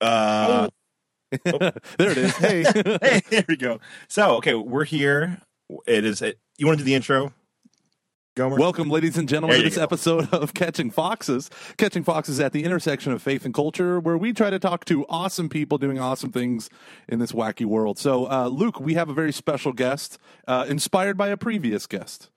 Uh, there it is. Hey. hey, there we go. So, okay, we're here. It is. You want to do the intro? Gomer? Welcome, ladies and gentlemen, to this go. episode of Catching Foxes. Catching Foxes at the intersection of faith and culture, where we try to talk to awesome people doing awesome things in this wacky world. So, uh, Luke, we have a very special guest, uh, inspired by a previous guest.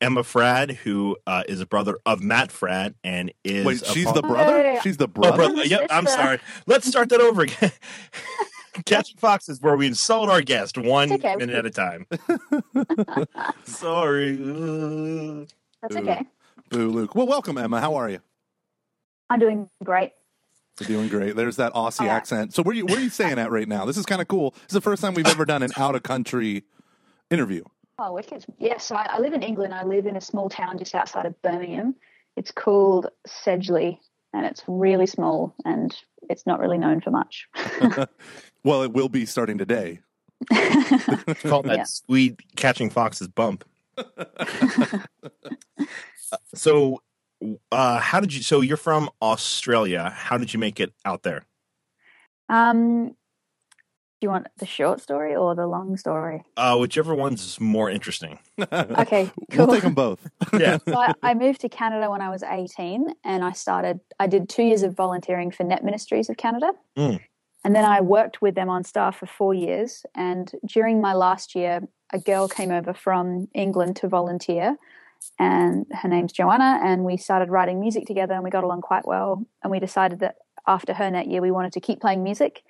Emma Fradd, who uh, is a brother of Matt Fradd, and is Wait, a she's part- the brother? Hey. She's the Oh, brother? brother. Yep, I'm sorry. Let's start that over again. Catching Foxes, where we insult our guest one okay. minute at a time. sorry. That's Ooh. okay. Boo, Luke. Well, welcome, Emma. How are you? I'm doing great. You're doing great. There's that Aussie Yeah. accent. So, where you, where are you staying at right now? This is kind of cool. This is the first time we've ever done an out of country interview. Oh, wicked. Yes, so I, I live in England. I live in a small town just outside of Birmingham. It's called Sedgley, and it's really small, and it's not really known for much. Well, it will be starting today. call that Yeah. sweet Catching Foxes bump. so, uh, how did you? So, you're from Australia. How did you make it out there? um, do you want the short story or the long story? Uh, whichever one's more interesting. Okay, cool. We'll take them both. Yeah. so I, I moved to Canada when I was 18, and I started. I did two years of volunteering for Net Ministries of Canada, Mm. and then I worked with them on staff for four years. And during my last year, a girl came over from England to volunteer, and her name's Joanna. And we started writing music together, and we got along quite well. And we decided that after her net year, we wanted to keep playing music,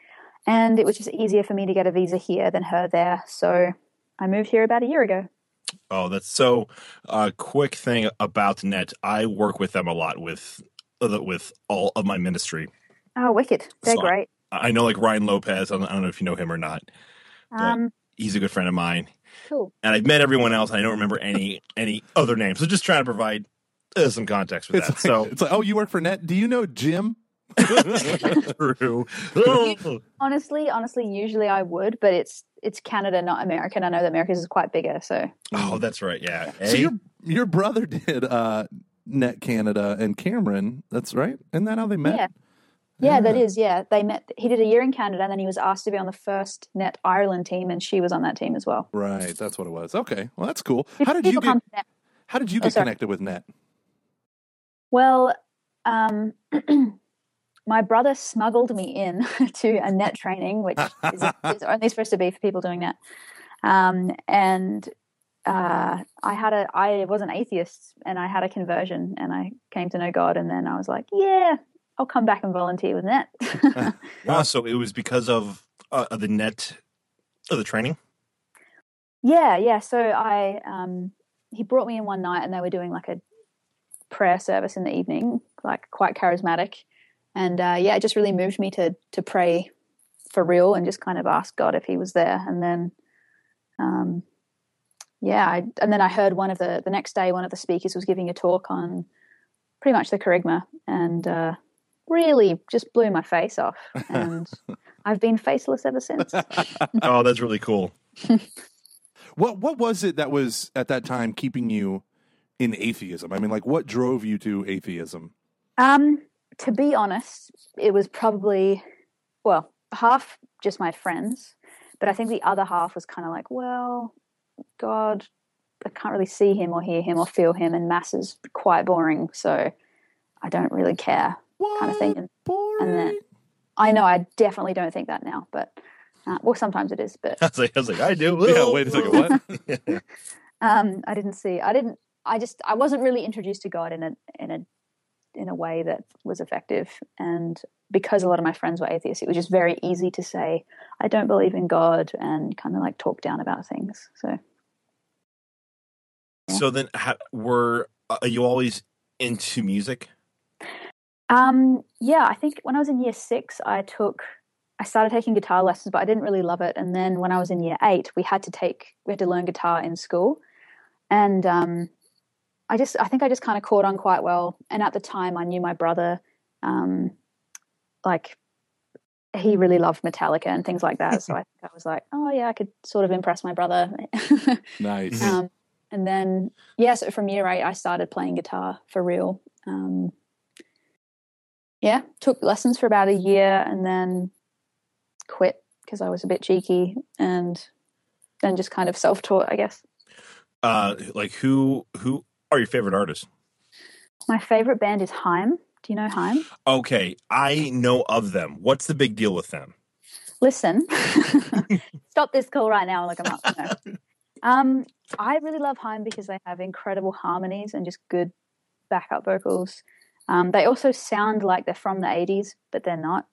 and it was just easier for me to get a visa here than her there. So I moved here about a year ago. Oh, that's so. Uh, quick thing about Net. I work with them a lot with uh, with all of my ministry. Oh, wicked! They're So- great. I know like Ryan Lopez. I don't, I don't know if you know him or not. Um, He's a good friend of mine, cool. and I've met everyone else. And I don't remember any any other names. So just trying to provide uh, some context with It's that. like, so it's like, oh, you work for Net? Do you know Jim? true. Oh. Honestly, honestly, usually I would, but it's it's Canada, not America. And I know that America's is quite bigger, so Oh, that's right. Yeah. So Hey, your your brother did uh, Net Canada and Cameron. That's right. Isn't that how they met? yeah, yeah, that is. Yeah, they met. He did a year in Canada, and then he was asked to be on the first Net Ireland team, and she was on that team as well. Right. That's what it was. Okay. Well, that's cool. How did you People get Net. How did you Oh, get sorry. connected with Net? Well, um, my brother smuggled me in to a net training, which is, is only supposed to be for people doing that. Um, and uh, I had a, I was an atheist, and I had a conversion, and I came to know God, and then I was like, yeah, I'll come back and volunteer with Net. wow. So it was because of uh, of the Net of the training. Yeah, yeah. So I um he brought me in one night and they were doing like a prayer service in the evening, like quite charismatic. And uh yeah, it just really moved me to to pray for real and just kind of ask God if he was there. And then um yeah, I, and then I heard one of the the next day one of the speakers was giving a talk on pretty much the charisma and uh really just blew my face off and I've been faceless ever since. Oh, that's really cool. What What was it that was at that time keeping you in atheism? I mean, like, what drove you to atheism? Um, to be honest, it was probably well, half just my friends, but I think the other half was kind of like, well, God, I can't really see him or hear him or feel him, and mass is quite boring, so I don't really care, What? kind of thing. And Boring. then- I know I definitely don't think that now, but uh, well, sometimes it is, but I was like, I was like, I do. Yeah, wait a second, what? um, I didn't see. I didn't. I just. I wasn't really introduced to God in a in a in a way that was effective, and because a lot of my friends were atheists, it was just very easy to say I don't believe in God and kind of like talk down about things. So So then, how, were are you always into music? Um, yeah, I think when I was in year six, I took, I started taking guitar lessons, but I didn't really love it. And then when I was in year eight, we had to take, we had to learn guitar in school. And um, I just, I think I just kind of caught on quite well. And at the time, I knew my brother, um, like, he really loved Metallica and things like that. So I think I was like, oh, yeah, I could sort of impress my brother. Nice. um, and then, yeah, so from year eight, I started playing guitar for real. Um, yeah, took lessons for about a year and then quit because I was a bit cheeky and then just kind of self taught, I guess. Uh, like who who are your favorite artists? My favorite band is Haim. Do you know Haim? Okay, I know of them. What's the big deal with them? Listen, stop this call right now and look them up. No. Um, I really love Haim because they have incredible harmonies and just good backup vocals. Um, they also sound like they're from the 80s, but they're not,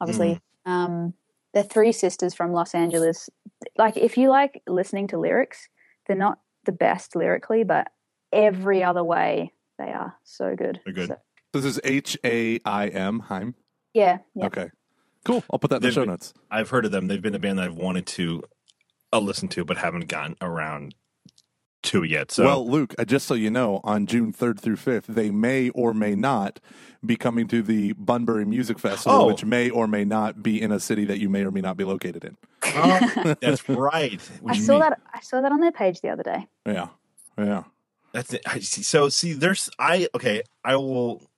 obviously. Um, they're three sisters from Los Angeles. Like, if you like listening to lyrics, they're not the best lyrically, but every other way, they are so good. They're good. So- This is H A I M, Haim. yeah, yeah. Okay. Cool. I'll put that in the They've show been- notes. I've heard of them. They've been a band that I've wanted to uh, listen to, but haven't gotten around to yet. So, well, Luke, uh, just so you know, on June 3rd through 5th, they may or may not be coming to the Bunbury Music Festival, Oh. which may or may not be in a city that you may or may not be located in. Oh, that's right. What I saw mean? that. I saw that on their page the other day. Yeah. Yeah. That's it. I see. So see, there's I okay. I will.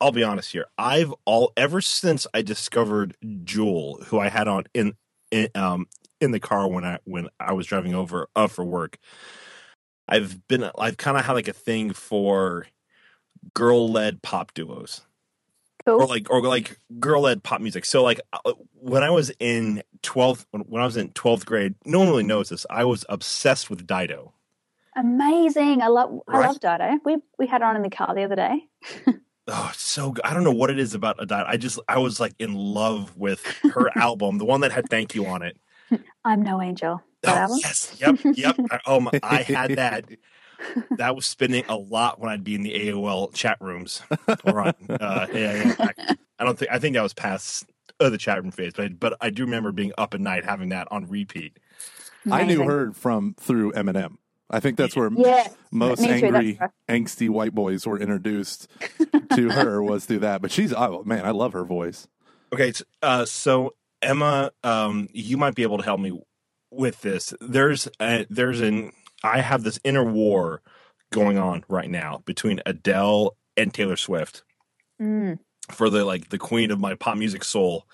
I'll be honest here. I've all ever since I discovered Jewel, who I had on in, in um in the car when I when I was driving over uh, for work. I've been I've kind of had like a thing for girl led pop duos Cool. or like or like girl led pop music. So like uh, when I was in twelfth when, when I was in twelfth grade, no one really knows this. I was obsessed with Dido. Amazing. I love. I love Dido. We we had her on in the car the other day. Oh, it's so good. I don't know what it is about a Dido. I just I was like in love with her album, the one that had "Thank You" on it. I'm no angel. That Oh, album. yes, yep, yep. I, oh my, I had that. That was spinning a lot when I'd be in the AOL chat rooms or on. Uh, yeah, yeah. I, I don't think I think that was past uh, the chat room phase, but but I do remember being up at night having that on repeat. I knew her from through Eminem. I think that's where Yeah. most me angry, that's angsty white boys were introduced to her was through that. But she's, oh man, I love her voice. Okay, uh, so Emma, um, you might be able to help me with this. There's a, there's an I have this inner war going on right now between Adele and Taylor Swift Mm. for the like the queen of my pop music soul.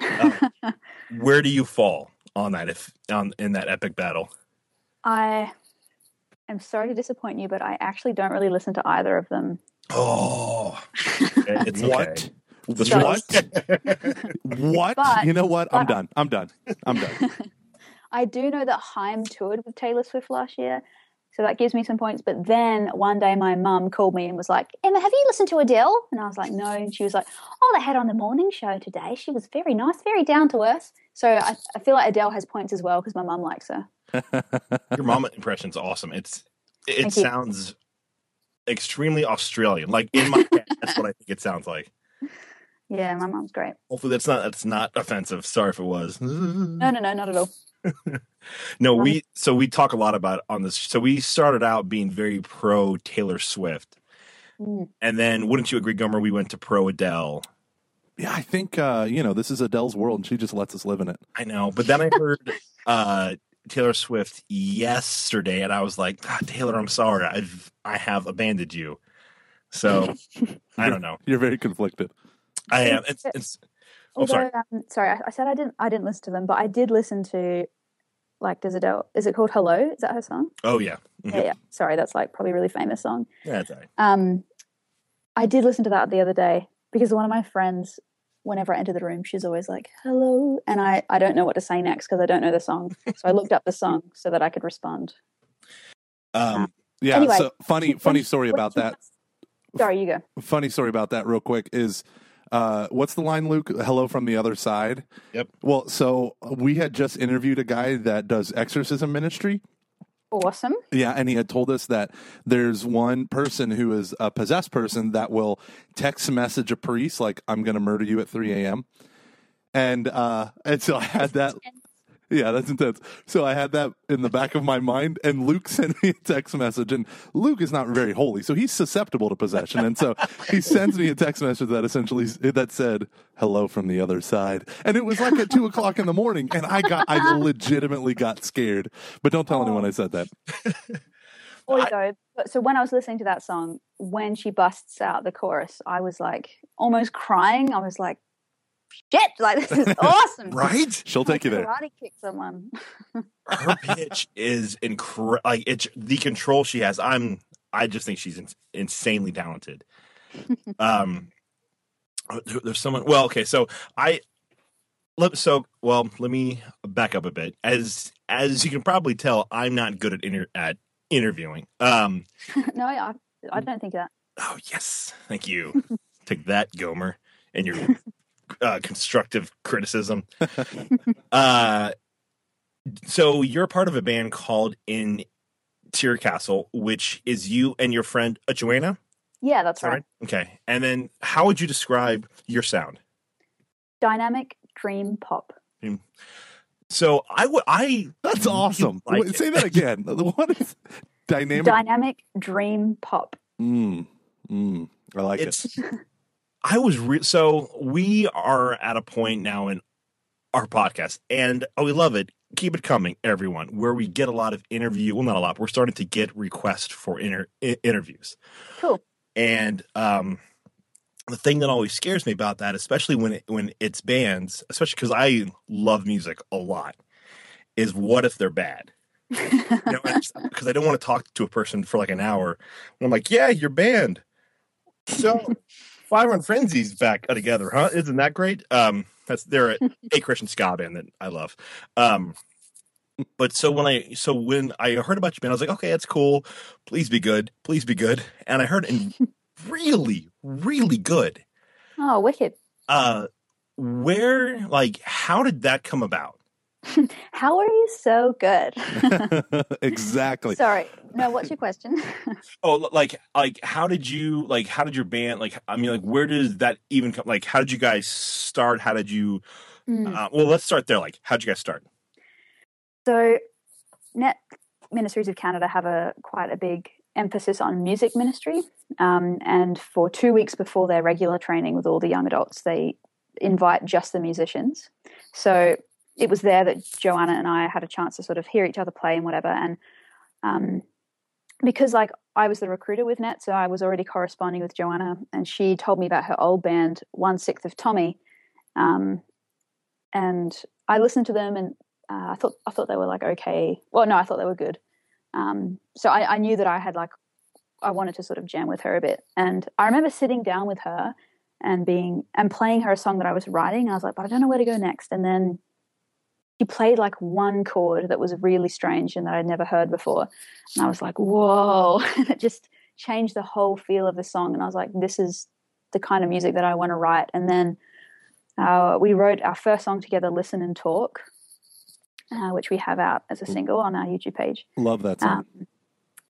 Uh, where do you fall on that if on in that epic battle? I am sorry to disappoint you, but I actually don't really listen to either of them. Oh, it's What? The So- What? what? But- you know what? I'm done. I'm done. I'm done. I do know that Haim toured with Taylor Swift last year, so that gives me some points. But then one day my mum called me and was like, Emma, have you listened to Adele? And I was like, no. And she was like, oh, they had on the morning show today. She was very nice, very down to earth. So I, I feel like Adele has points as well because my mum likes her. Your mama impression's awesome. It's it Thank you. sounds extremely Australian. Like in my head, that's what I think it sounds like. Yeah, my mom's great. Hopefully that's not that's not offensive. Sorry if it was. No, no, no, not at all. No, we so we talk a lot about on this. So we started out being very pro Taylor Swift. Mm. And then wouldn't you agree, Gomer, we went to pro Adele. Yeah, I think, uh, you know, this is Adele's world and she just lets us live in it. I know. But then I heard uh Taylor Swift yesterday and I was like, ah, Taylor, I'm sorry. I've I have abandoned you. So I don't know. You're very conflicted. I am it's, it's oh sorry. Um, sorry, I, I said I didn't. I didn't listen to them, but I did listen to, like, does Adele? Is it called "Hello"? Is that her song? Oh yeah. Mhm. Yeah, yeah. Sorry, that's like probably a really famous song. Yeah, that's all right. Um, I did listen to that the other day because one of my friends, whenever I enter the room, she's always like, "Hello," and I I don't know what to say next because I don't know the song. so I looked up the song so that I could respond. Um Yeah. Anyway, so funny, funny story about you- that. Sorry, you go. Funny story about that, real quick, is uh, what's the line, Luke? Hello from the other side. Yep. Well, so we had just interviewed a guy that does exorcism ministry. Awesome. Yeah, and he had told us that there's one person who is a possessed person that will text message a priest like "I'm going to murder you at 3 a.m." And uh, and so I had that. Yeah, that's intense. So I had that in the back of my mind, and Luke sent me a text message, and Luke is not very holy, so he's susceptible to possession, and so he sends me a text message that essentially that said "hello from the other side," and it was like at two o'clock in the morning, and I got I legitimately got scared. But don't tell anyone I said that. Or you go. But- So when I was listening to that song, when she busts out the chorus, I was like almost crying. I was like, shit, like this is awesome. right? She'll take you there. Karate kick someone. Her pitch is incredible. Like it's the control she has. I'm. I just think she's in- insanely talented. Um, uh, there's someone. Well, okay, so I. Let, so well, let me back up a bit. As as you can probably tell, I'm not good at inter, at interviewing. Um, no, I, I don't think that. Oh yes, thank you. Take that, Gomer, and your uh, constructive criticism. uh, so you're part of a band called In Tear Castle, which is you and your friend uh, Joanna. Yeah, that's right. right? Okay, and then how would you describe your sound? Dynamic dream pop. So I would I That's awesome. like Wait, say that again. what is dynamic? Dynamic dream pop. mm, mm, I like it. I was re- so we are at a point now in our podcast, and oh, we love it. Keep it coming, everyone. Where we get a lot of interview. Well, not a lot. We're starting to get requests for inter- i- interviews, Cool. and um, the thing that always scares me about that, especially when it, when it's bands, especially because I love music a lot, is what if they're bad? You know, because I don't want to talk to a person for like an hour. And I'm like, yeah, you're banned. So Five Iron Frenzy's back together, huh? Isn't that great? Um, that's they're a, a Christian ska band that I love. Um, but so when I so when I heard about your band, I was like, okay, that's cool. Please be good. Please be good. And I heard it and really, really good. oh, wicked. Uh, where like how did that come about? How are you so good? exactly. Sorry. No, what's your question? Oh, like like how did you like how did your band like I mean like where does that even come like how did you guys start? How did you Mm. uh, well let's start there like how did you guys start? So, Net Ministries of Canada have a quite a big emphasis on music ministry, um, and for two weeks before their regular training with all the young adults, they invite just the musicians. So it was there that Joanna and I had a chance to sort of hear each other play and whatever, and um, because like I was the recruiter with Net, so I was already corresponding with Joanna, and she told me about her old band, One Sixth of Tommy. Um, and I listened to them, and uh, I thought I thought they were like okay. Well, no, I thought they were good. Um, so I, I knew that I had like I wanted to sort of jam with her a bit, and I remember sitting down with her and being and playing her a song that I was writing. I was like, but I don't know where to go next. And then she played like one chord that was really strange and that I'd never heard before, and I was like, whoa! and it just changed the whole feel of the song. And I was like, this is the kind of music that I want to write. And then uh, we wrote our first song together, "Listen and Talk," uh, which we have out as a single on our YouTube page. Love that song. Um,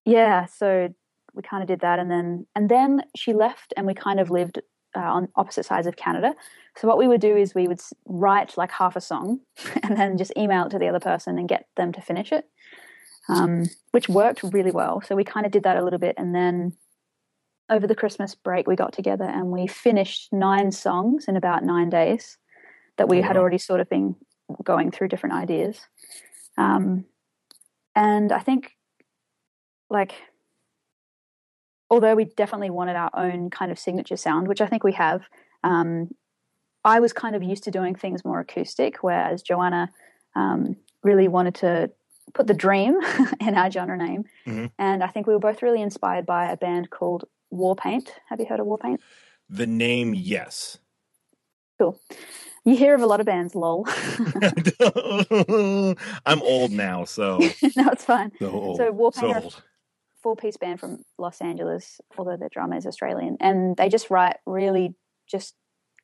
yeah, so we kind of did that, and then and then she left, and we kind of lived uh, on opposite sides of Canada. So what we would do is we would write like half a song, and then just email it to the other person and get them to finish it, um, which worked really well. So we kind of did that a little bit, and then over the Christmas break we got together and we finished nine songs in about nine days that we Oh, had wow. already sort of been going through different ideas. Um, and I think, like, although we definitely wanted our own kind of signature sound, which I think we have, um, I was kind of used to doing things more acoustic, whereas Joanna um, really wanted to put the dream in our genre name. Mhm. And I think we were both really inspired by a band called Warpaint. Have you heard of Warpaint? The name yes. Cool. You hear of a lot of bands, lol. I'm old now, so no, it's fine. So old. So Warpaint so old. Four piece band from Los Angeles, although their drummer is Australian, and they just write really just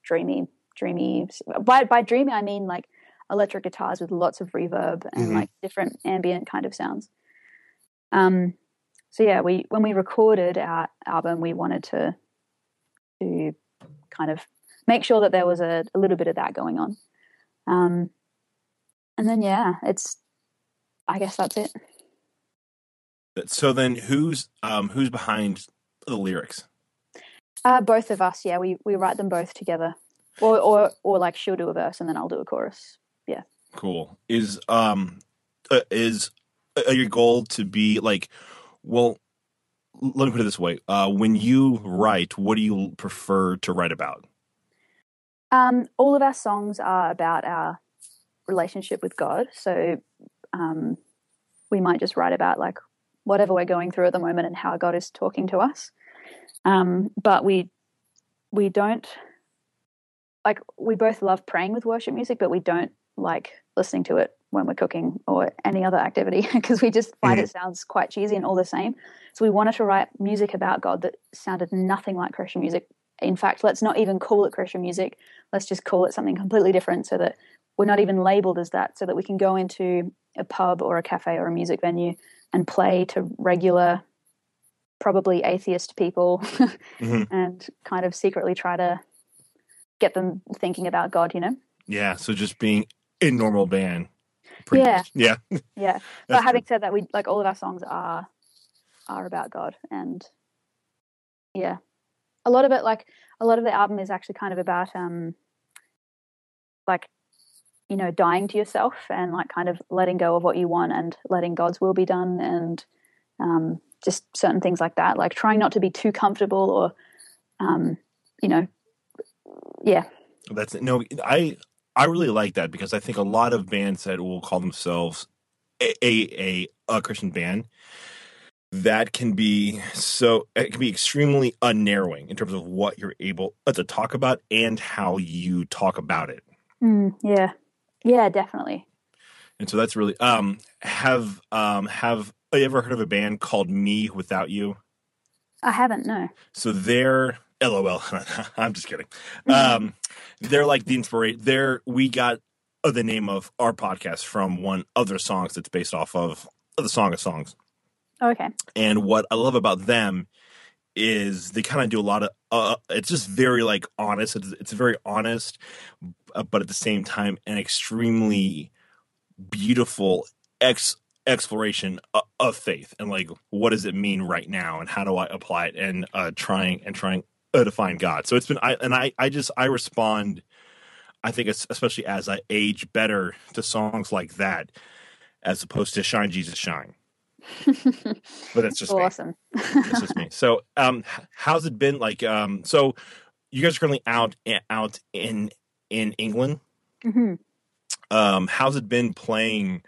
dreamy, dreamy. By by dreamy, I mean like electric guitars with lots of reverb and Mhm. like different ambient kind of sounds. Um, so yeah, we when we recorded our album, we wanted to to kind of make sure that there was a, a little bit of that going on. Um, and then yeah, it's I guess that's it. So then who's um who's behind the lyrics? Uh, both of us, yeah, we we write them both together, or or or like she'll do a verse and then I'll do a chorus. Yeah. Cool. Is um uh, is uh, your goal to be like well let me put it this way: uh, when you write, what do you prefer to write about? Um, all of our songs are about our relationship with God. So um, we might just write about like whatever we're going through at the moment and how God is talking to us. Um, but we we don't like we both love praying with worship music, but we don't like listening to it when we're cooking or any other activity because we just find Mhm. it sounds quite cheesy and all the same. So we wanted to write music about God that sounded nothing like Christian music. In fact, let's not even call it Christian music. Let's just call it something completely different so that we're not even labeled as that, so that we can go into a pub or a cafe or a music venue and play to regular, probably atheist people Mhm. and kind of secretly try to get them thinking about God, you know? Yeah, so just being a normal band. Yeah. much. yeah. Yeah. but having said that, we like all of our songs are are about God and yeah. A lot of it like a lot of the album is actually kind of about um like you know, dying to yourself and like kind of letting go of what you want and letting God's will be done and um just certain things like that. Like trying not to be too comfortable or um, you know, yeah. That's no, I I really like that because I think a lot of bands that will call themselves a a, a, a Christian band that can be so it can be extremely unnarrowing in terms of what you're able to talk about and how you talk about it. Mm, yeah. Yeah, definitely. And so that's really um have um have you ever heard of a band called Me Without You? I haven't, no. So they're LOL. I'm just kidding. Um, they're like the inspiration. They're we got uh, the name of our podcast from one other songs that's based off of the Song of Songs. Okay. And what I love about them is they kind of do a lot of. Uh, it's just very like honest. It's, it's very honest, but at the same time, an extremely beautiful ex exploration of, of faith and like what does it mean right now and how do I apply it and uh, trying and trying uh, to find God. So it's been I and I I just I respond. I think it's especially as I age better to songs like that as opposed to Shine Jesus Shine. But that's just me. awesome. That's just me. So, um, how's it been? Like, um, so you guys are currently out out in in England. hmm Um, how's it been playing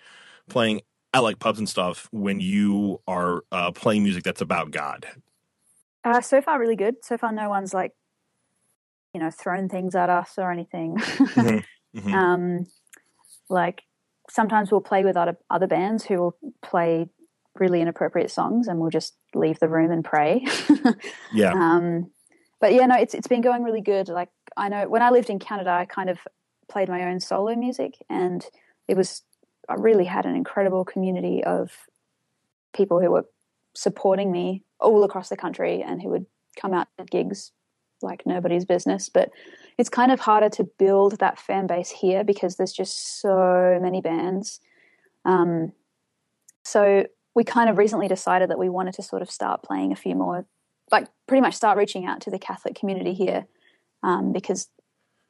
playing at like pubs and stuff when you are uh, playing music that's about God? Uh, so far, really good. So far, no one's like, you know, thrown things at us or anything. Mhm. Mhm. um, like sometimes we'll play with other other bands who will play really inappropriate songs, and we'll just leave the room and pray. Yeah. um, but yeah, no, it's it's been going really good. Like I know when I lived in Canada, I kind of played my own solo music, and it was I really had an incredible community of people who were supporting me all across the country and who would come out to gigs like nobody's business. But it's kind of harder to build that fan base here because there's just so many bands. Um, so we kind of recently decided that we wanted to sort of start playing a few more, like pretty much start reaching out to the Catholic community here um, because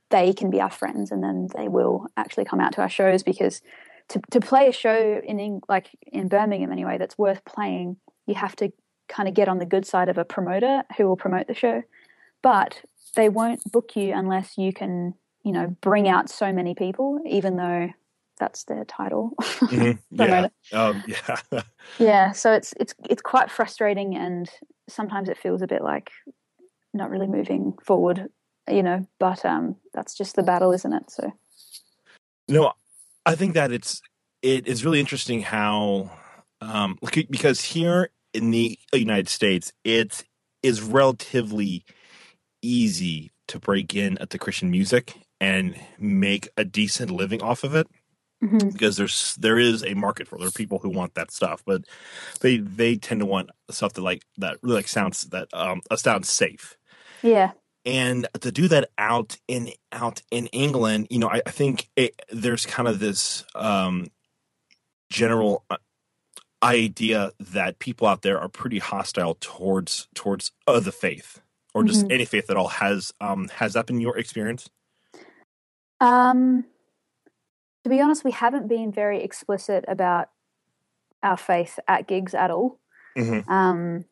they can be our friends and then they will actually come out to our shows because to, to play a show in Eng- like in Birmingham anyway that's worth playing, you have to kind of get on the good side of a promoter who will promote the show. But they won't book you unless you can, you know, bring out so many people, even though that's their title. Mhm. Yeah. Um, yeah. yeah, so it's it's it's quite frustrating, and sometimes it feels a bit like not really moving forward, you know. But um, that's just the battle, isn't it? So No, I think that it's it is really interesting how um because here in the United States it is relatively easy to break in at the Christian music and make a decent living off of it Mhm. because there's there is a market for it. There are people who want that stuff, but they they tend to want stuff that like that really like sounds that um sounds safe yeah, and to do that out in out in England, you know, I, I think it, there's kind of this um, general uh, idea that people out there are pretty hostile towards towards uh, the faith or just Mhm. any faith at all. Has um, has that been your experience? Um, to be honest, we haven't been very explicit about our faith at gigs at all. Mhm. Um,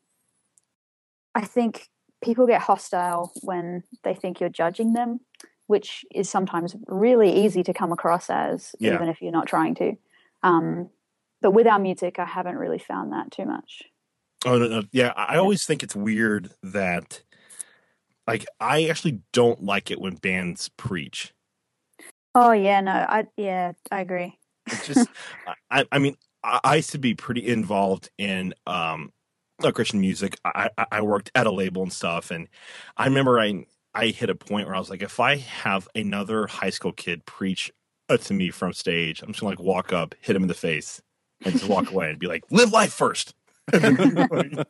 I think people get hostile when they think you're judging them, which is sometimes really easy to come across as, Yeah. even if you're not trying to. Um, but with our music, I haven't really found that too much. Oh no, no, yeah. I always think it's weird that, like, I actually don't like it when bands preach. Oh yeah, no, I yeah, I agree. It's just, I, I mean, I, I used to be pretty involved in um, uh, Christian music. I, I- worked at a label and stuff, and I remember I I hit a point where I was like, if I have another high school kid preach uh, to me from stage, I'm just gonna like walk up, hit him in the face, and just walk away and be like, live life first. because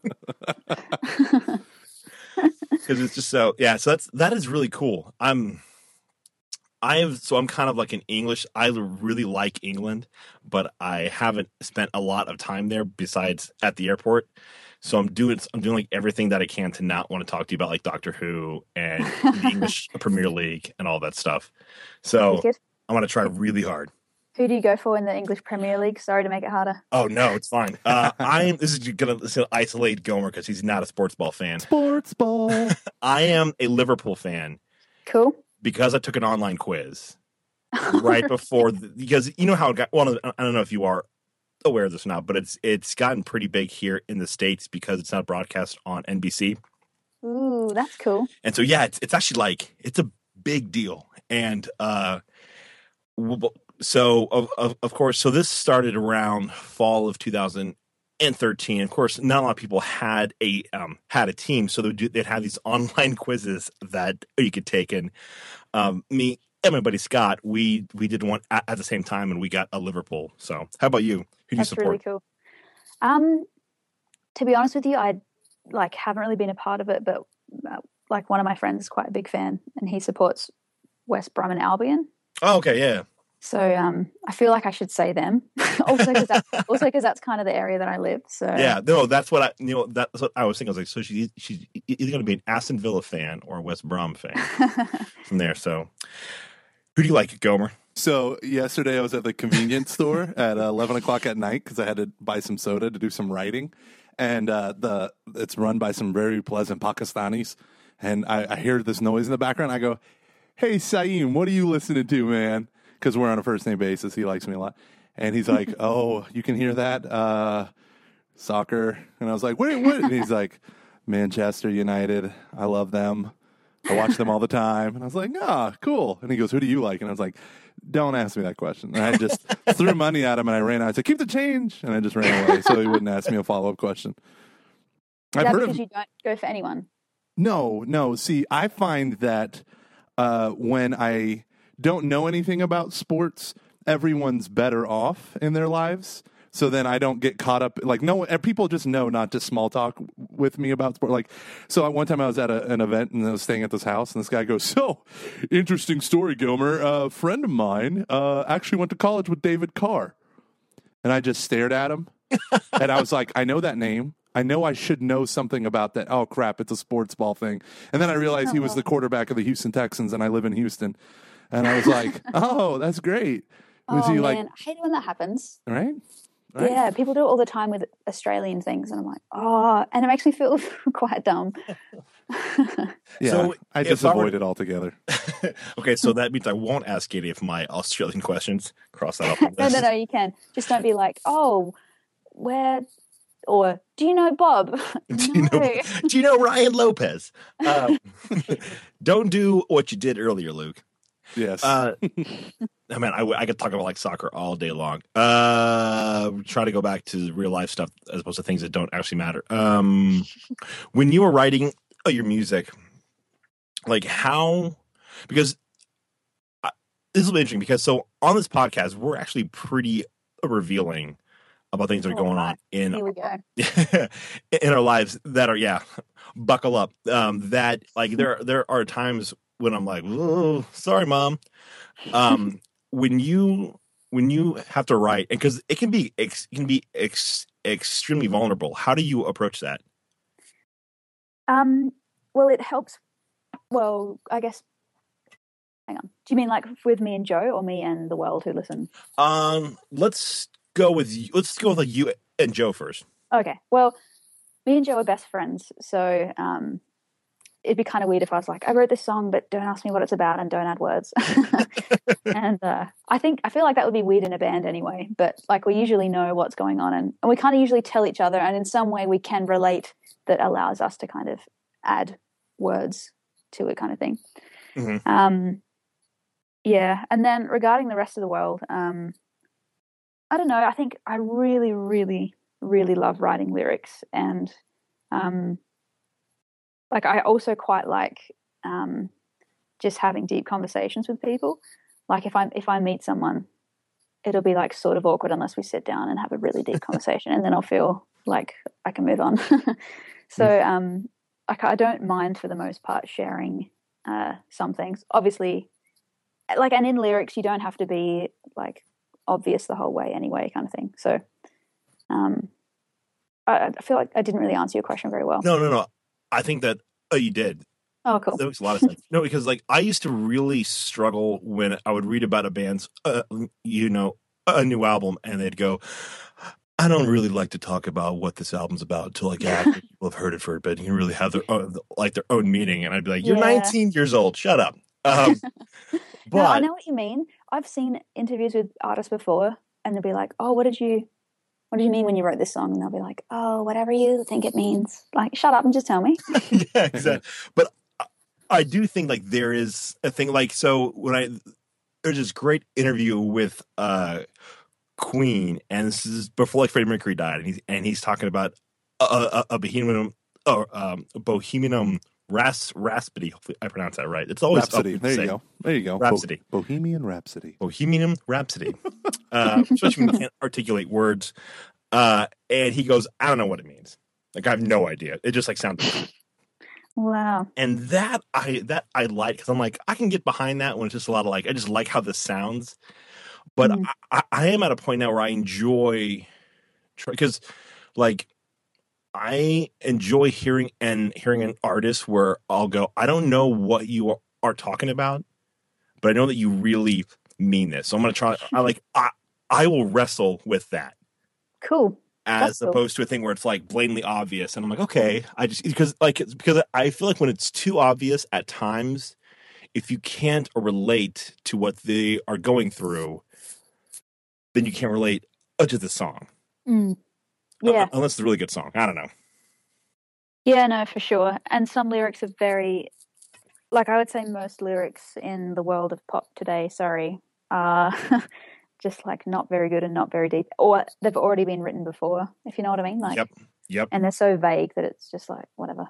it's just so yeah so that's that is really cool i'm i have so i'm kind of like an english i really like england but i haven't spent a lot of time there besides at the airport so i'm doing i'm doing like everything that i can to not want to talk to you about like doctor who and the english premier league and all that stuff so i'm going to try really hard Who do you go for in the English Premier League? Sorry to make it harder. oh no it's fine uh i'm this is gonna, this is gonna isolate gomer because he's not a sports ball fan Sports ball. i am a liverpool fan Cool. because I took an online quiz right before the, because you know how it got. Well, I don't know if you are aware of this or not, but it's it's gotten pretty big here in the states because it's not broadcast on NBC, Ooh, that's cool. and so yeah, it's it's actually like it's a big deal, and uh, so of of, of course, so this started around fall of 2013. Of course, not a lot of people had a um, had a team, so they'd, do, they'd have these online quizzes that you could take. And um, me and my buddy Scott, we we did one at, at the same time, and we got a Liverpool. So, how about you? Who do you support? really cool. Um, to be honest with you, I like haven't really been a part of it, but uh, like one of my friends is quite a big fan, and he supports West Brom and Albion. Oh, okay, yeah. So um, I feel like I should say them, also because that's also because that's kind of the area that I live. So Yeah, no, that's what I you know that's what I was thinking. I was like, so she's she's either going to be an Aston Villa fan or a West Brom fan from there. So, who do you like, Gomer? So yesterday I was at the convenience store at uh, eleven o'clock at night because I had to buy some soda to do some writing, and uh, the it's run by some very pleasant Pakistanis, and I, I hear this noise in the background. I go, "Hey Saeem, what are you listening to, man?" Because we're on a first name basis. He likes me a lot, and he's like, "Oh, you can hear that uh, soccer," and I was like, "Wait, what?" And he's like, "Manchester United. I love them." I watch them all the time. And I was like, ah, cool. And he goes, who do you like? And I was like, don't ask me that question. And I just threw money at him and I ran out. I said, keep the change. And I just ran away so he wouldn't ask me a follow up question. I've that heard because of, you don't go for anyone? no, no. See, I find that uh, when I don't know anything about sports, everyone's better off in their lives. So then I don't get caught up. Like no, uh, people just know not to small talk with me about sport. Like so, one time I was at a, an event and I was staying at this house, and this guy goes, "So, interesting story, Gilmer. A friend of mine uh, actually went to college with David Carr." And I just stared at him, and I was like, "I know that name." I know I should know something about that. Oh crap, it's a sports ball thing. And then I realized he was the quarterback of the Houston Texans and I live in Houston. And I was like, "Oh, that's great." Was oh he man, like, I hate when that happens. right? Right? Yeah, people do it all the time with Australian things, and I'm like, oh, and it makes me feel quite dumb. Yeah, So I if just I were- avoid it altogether. okay, so that means I won't ask any of my Australian questions. Cross that off. no, no, no, you can. Just don't be like, oh, where, or do you know Bob? Do you know? Do you know Ryan Lopez? Um, don't do what you did earlier, Luke. Yes. Uh, I mean, I, I could talk about like soccer all day long. Uh, try to go back to real life stuff as opposed to things that don't actually matter. Um, when you were writing uh, your music, like how, because I, this will be interesting because so on this podcast we're actually pretty revealing about things that are Oh, going on in Here we go. in our lives that are yeah buckle up um that like there there are times when i'm like oh sorry mom um when you when you have to write and because it can be ex, it can be ex, extremely vulnerable how do you approach that Um, well, it helps. Well, I guess. Hang on. Do you mean like with me and Joe, or me and the world who listen? um let's go with you let's go with like you and joe first Okay. Well, me and Joe are best friends, so um, it'd be kind of weird if I was like, I wrote this song, but don't ask me what it's about and don't add words. and uh, I think I feel like that would be weird in a band anyway. But like we usually know what's going on, and, and we kind of usually tell each other, and in some way we can relate that allows us to kind of add words to it, kind of thing. Mhm. Um, yeah, and then regarding the rest of the world, um, I don't know. I think I really, really, really love writing lyrics, and um, like I also quite like um, just having deep conversations with people. Like if I if I meet someone, it'll be like sort of awkward unless we sit down and have a really deep conversation, and then I'll feel like I can move on. so um, like I don't mind for the most part sharing uh, some things. Obviously, like and in lyrics, you don't have to be like obvious the whole way anyway, kind of thing. So um, I, I feel like I didn't really answer your question very well. No, no, no. I think that oh, you did. Oh, cool. That makes a lot of sense. no, because like I used to really struggle when I would read about a band's, uh, you know, a new album, and they'd go, "I don't really like to talk about what this album's about until like after people have heard it for a bit and can really have their own, like their own meaning." And I'd be like, "You're Yeah. 19 years old. Shut up." Um, but no, I know what you mean. I've seen interviews with artists before, and they'll be like, "Oh, what did you, what did you mean when you wrote this song?" And they'll be like, "Oh, whatever you think it means." Like, shut up and just tell me. yeah, exactly. But I- do think like there is a thing like so when I there's this great interview with uh Queen, and this is before like Freddie Mercury died, and he's and he's talking about a, a, a bohemian um, bohemianum ras raspity. Hopefully, I pronounce that right. It's always Rhapsody. up There you say. go. There you go. Bo- Rhapsody. Bohemian Rhapsody. Bohemian Rhapsody, uh, especially when you can't articulate words. Uh, and he goes, I don't know what it means. Like I have no idea. It just like sounds. Wow. and that I that I like because I'm like I can get behind that when it's just a lot of like I just like how this sounds, but Mhm. I, I, I am at a point now where I enjoy because like I enjoy hearing and hearing an artist where I'll go I don't know what you are, talking about, but I know that you really mean this, so I'm gonna try. I like I I will wrestle with that Cool. as That's cool. opposed to a thing where it's like blatantly obvious and i'm like okay i just because like it's because i feel like when it's too obvious at times if you can't relate to what they are going through then you can't relate uh, to the song Mm. Yeah. unless it's a really good song i don't know Yeah, no, for sure. And some lyrics are very, like I would say, most lyrics in the world of pop today, sorry, are just like not very good and not very deep, or they've already been written before, if you know what I mean. Like, Yep. Yep. And they're so vague that it's just like whatever.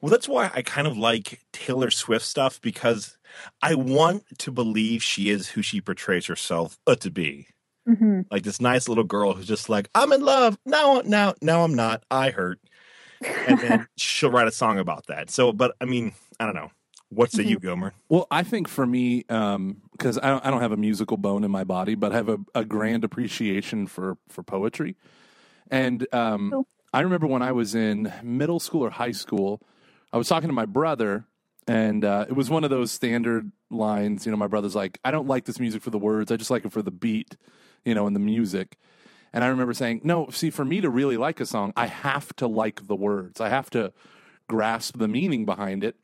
well that's why i kind of like taylor swift stuff because i want to believe she is who she portrays herself uh, to be hmm like this nice little girl who's just like i'm in love no now now i'm not i hurt and then she'll write a song about that. So, but I mean, I don't know. What say you, Gomer? Well, I think for me, because I, don't, I don't have a musical bone in my body, but I have a, a grand appreciation for for poetry. And um, Cool. I remember when I was in middle school or high school, I was talking to my brother, and uh, it was one of those standard lines. You know, my brother's like, "I don't like this music for the words; I just like it for the beat, you know, and the music." And I remember saying, "No, see, for me to really like a song, I have to like the words. I have to grasp the meaning behind it."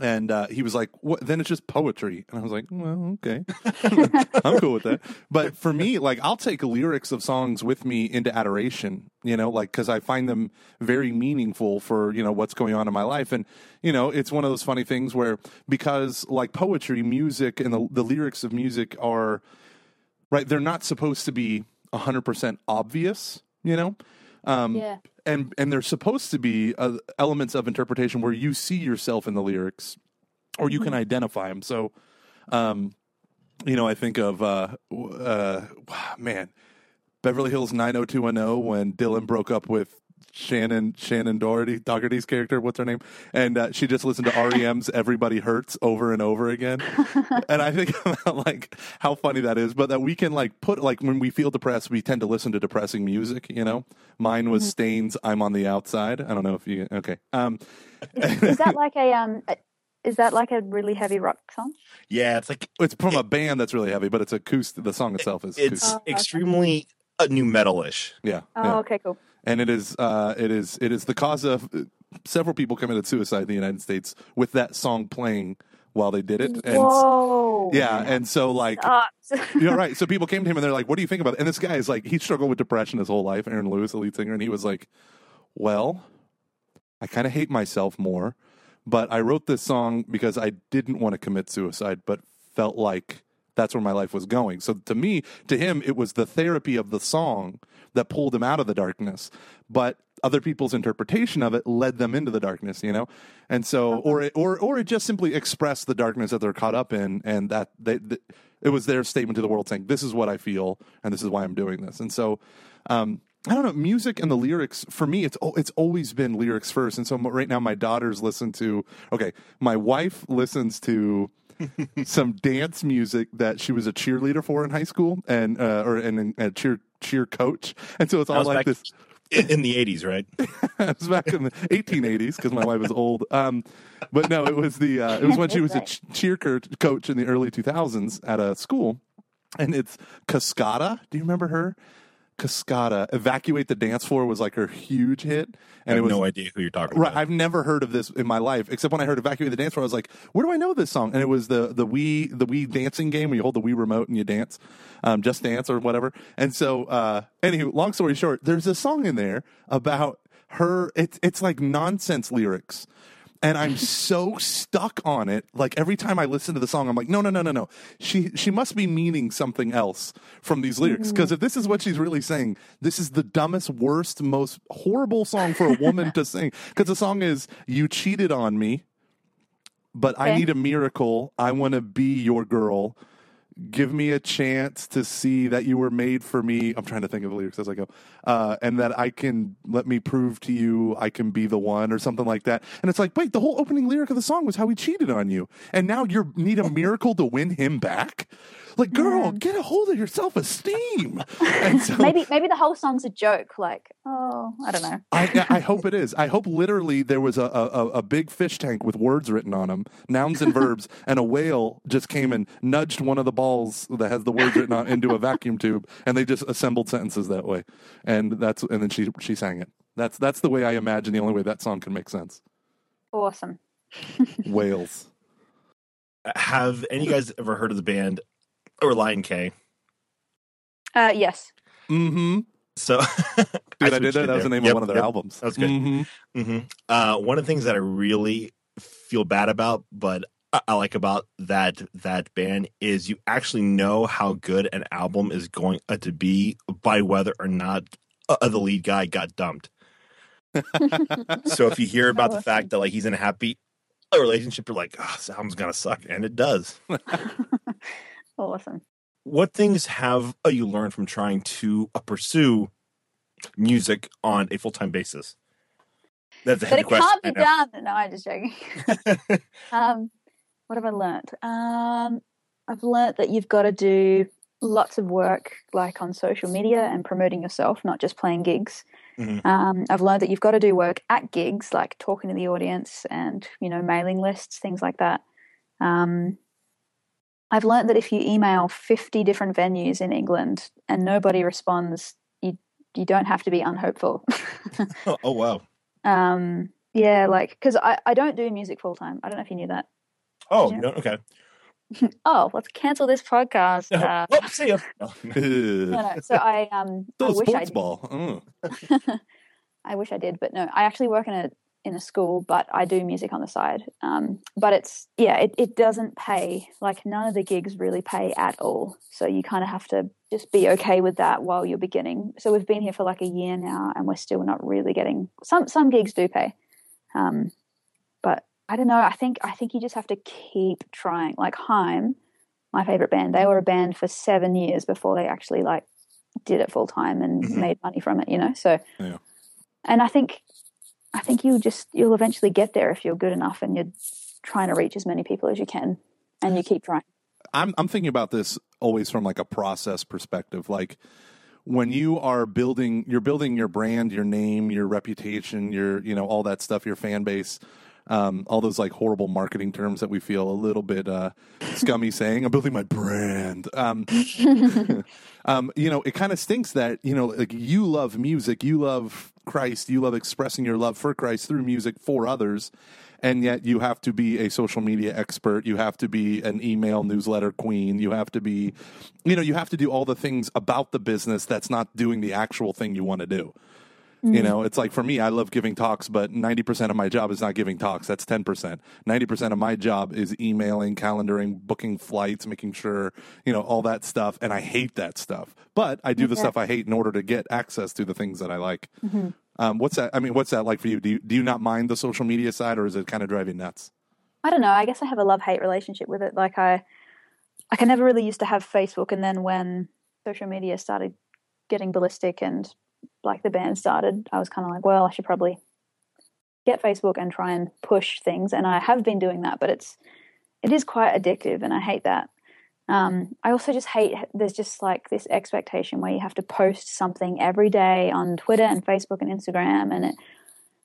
And uh, he was like, "What? Then it's just poetry." And I was like, "Well, okay, I'm cool with that." But for me, like, I'll take lyrics of songs with me into adoration, you know, like because I find them very meaningful for you know what's going on in my life. And you know, it's one of those funny things where because like poetry, music, and the, the lyrics of music are right, they're not supposed to be hundred percent obvious, you know. Um, yeah. and and there's supposed to be uh, elements of interpretation where you see yourself in the lyrics or you can identify them so um you know i think of uh uh man beverly hills 90210 when dylan broke up with Shannen Shannen Doherty Doherty's character what's her name and uh, she just listened to REM's Everybody Hurts over and over again and I think about like how funny that is, but that we can like put like when we feel depressed, we tend to listen to depressing music. You know, mine was Staind. I'm on the outside. I don't know if you okay. Um, Is that like a um? a- Is that like a really heavy rock song? Yeah, it's like it's from a band that's really heavy, but it's acoustic. The song itself is it's acoustic. Oh, extremely a new metalish. Yeah. Oh, yeah. okay, cool. and it is uh, it is it is the cause of several people committed suicide in the United States with that song playing while they did it. And Whoa. yeah, and so like you're right. So people came to him and they're like, "What do you think about it?" And this guy is like, he struggled with depression his whole life. Aaron Lewis, the lead singer, and he was like, "Well, I kind of hate myself more, but I wrote this song because I didn't want to commit suicide, but felt like." That's where my life was going. So to me, to him, it was the therapy of the song that pulled him out of the darkness. But other people's interpretation of it led them into the darkness, you know. And so, or it, or or it just simply expressed the darkness that they're caught up in, and that they, th it was their statement to the world saying, "This is what I feel, and this is why I'm doing this." And so, um, I don't know, music and the lyrics for me, it's it's always been lyrics first. And so right now, my daughters listen to okay, my wife listens to some dance music that she was a cheerleader for in high school and uh, or and a cheer cheer coach, and so it's all like this. in, in the eighties, right? it was back in the 1880s because my wife was old. Um, but no, it was the uh, it was when she was a cheer coach in the early 2000s at a school, and it's Cascada. Do you remember her? Cascada. Evacuate the dance floor was like her huge hit, I and have it was no idea who you're talking Right, about. I've never heard of this in my life, except when I heard "Evacuate the Dance Floor." I was like, "Where do I know this song?" And it was the the Wii the Wii dancing game where you hold the Wii remote and you dance, um, just dance or whatever. And so, uh, anywho, long story short, there's a song in there about her. It's it's like nonsense lyrics. And I'm so stuck on it. Like every time I listen to the song, I'm like, no, no, no, no, no. She she must be meaning something else from these lyrics. Mm. Because if this is what she's really saying, this is the dumbest, worst, most horrible song for a woman to sing. Because the song is, "You cheated on me, but I need a miracle. I want to be your girl. Give me a chance to see that you were made for me. I'm trying to think of the lyrics as I go, uh, and that I can let me prove to you I can be the one, or something like that. And it's like, wait, the whole opening lyric of the song was how he cheated on you, and now you need a miracle to win him back. Like, girl, mm-hmm. get a hold of your self esteem. So, maybe maybe the whole song's a joke. Like, oh, I don't know. I, I hope it is. I hope literally there was a, a, a big fish tank with words written on them, nouns and verbs, and a whale just came and nudged one of the balls that has the words written on into a vacuum tube, and they just assembled sentences that way. And that's and then she she sang it. That's that's the way I imagine the only way that song can make sense. Awesome. Whales. Have any of you guys ever heard of the band or Lion K? Uh, yes. Mm-hmm. So, Dude, I, did switched that. it That was the name Yep, of one of their yep. albums. That was good. Mhm. Mm-hmm. Uh, one of the things that I really feel bad about, but I, I like about that that band is you actually know how good an album is going uh, to be by whether or not uh, the lead guy got dumped. So if you hear about the fact that like he's in a happy relationship, you're like, oh, this album's gonna suck, and it does. awesome. What things have uh, you learned from trying to uh, pursue music on a full time basis? That's a But it can't be done. No, I'm just joking. um, what have I learnt? Um, I've learnt that you've got to do lots of work, like on social media and promoting yourself, not just playing gigs. Mhm. Um, I've learned that you've got to do work at gigs, like talking to the audience and you know mailing lists, things like that. Um, I've learned that if you email 50 different venues in England and nobody responds, you you don't have to be unhopeful. Oh, oh wow. um, yeah, like because I, I don't do music full time. I don't know if you knew that. Oh okay. Oh, let's cancel this podcast. Uh, oh, see ya. No. no. So I um I wish I sports did. ball. Mm. I wish I did, but no. I actually work in a in a school, but I do music on the side. Um, but it's yeah, it, it doesn't pay. Like none of the gigs really pay at all. So you kind of have to just be okay with that while you're beginning. So we've been here for like a year now, and we're still not really getting some some gigs do pay, um, but I don't know. I think I think you just have to keep trying. Like Haim, my favorite band, they were a band for seven years before they actually like did it full time and Mhm. made money from it. You know, so Yeah. and I think I think you'll just you'll eventually get there if you're good enough and you're trying to reach as many people as you can and you keep trying. I'm I'm thinking about this always from like a process perspective. Like when you are building you're building your brand, your name, your reputation, your you know all that stuff, your fan base. Um, all those like horrible marketing terms that we feel a little bit uh, scummy saying. I'm building my brand. Um, um, you know, it kind of stinks that you know, like you love music, you love Christ, you love expressing your love for Christ through music for others, and yet you have to be a social media expert, you have to be an email newsletter queen, you have to be, you know, you have to do all the things about the business that's not doing the actual thing you want to do. You know, it's like for me, I love giving talks, but 90% of my job is not giving talks. That's 10%. 90% of my job is emailing, calendaring, booking flights, making sure, you know, all that stuff. And I hate that stuff. But I do the Yeah. stuff I hate in order to get access to the things that I like. Mm-hmm. Um, what's that? I mean, what's that like for you? Do you, do you not mind the social media side or is it kind of driving nuts? I don't know. I guess I have a love hate relationship with it. Like I, like I never really used to have Facebook, and then when social media started getting ballistic and like the band started, I was kind of like, well, I should probably get Facebook and try and push things. And I have been doing that, but it's it is quite addictive, and I hate that. Um, I also just hate there's just like this expectation where you have to post something every day on Twitter and Facebook and Instagram, and it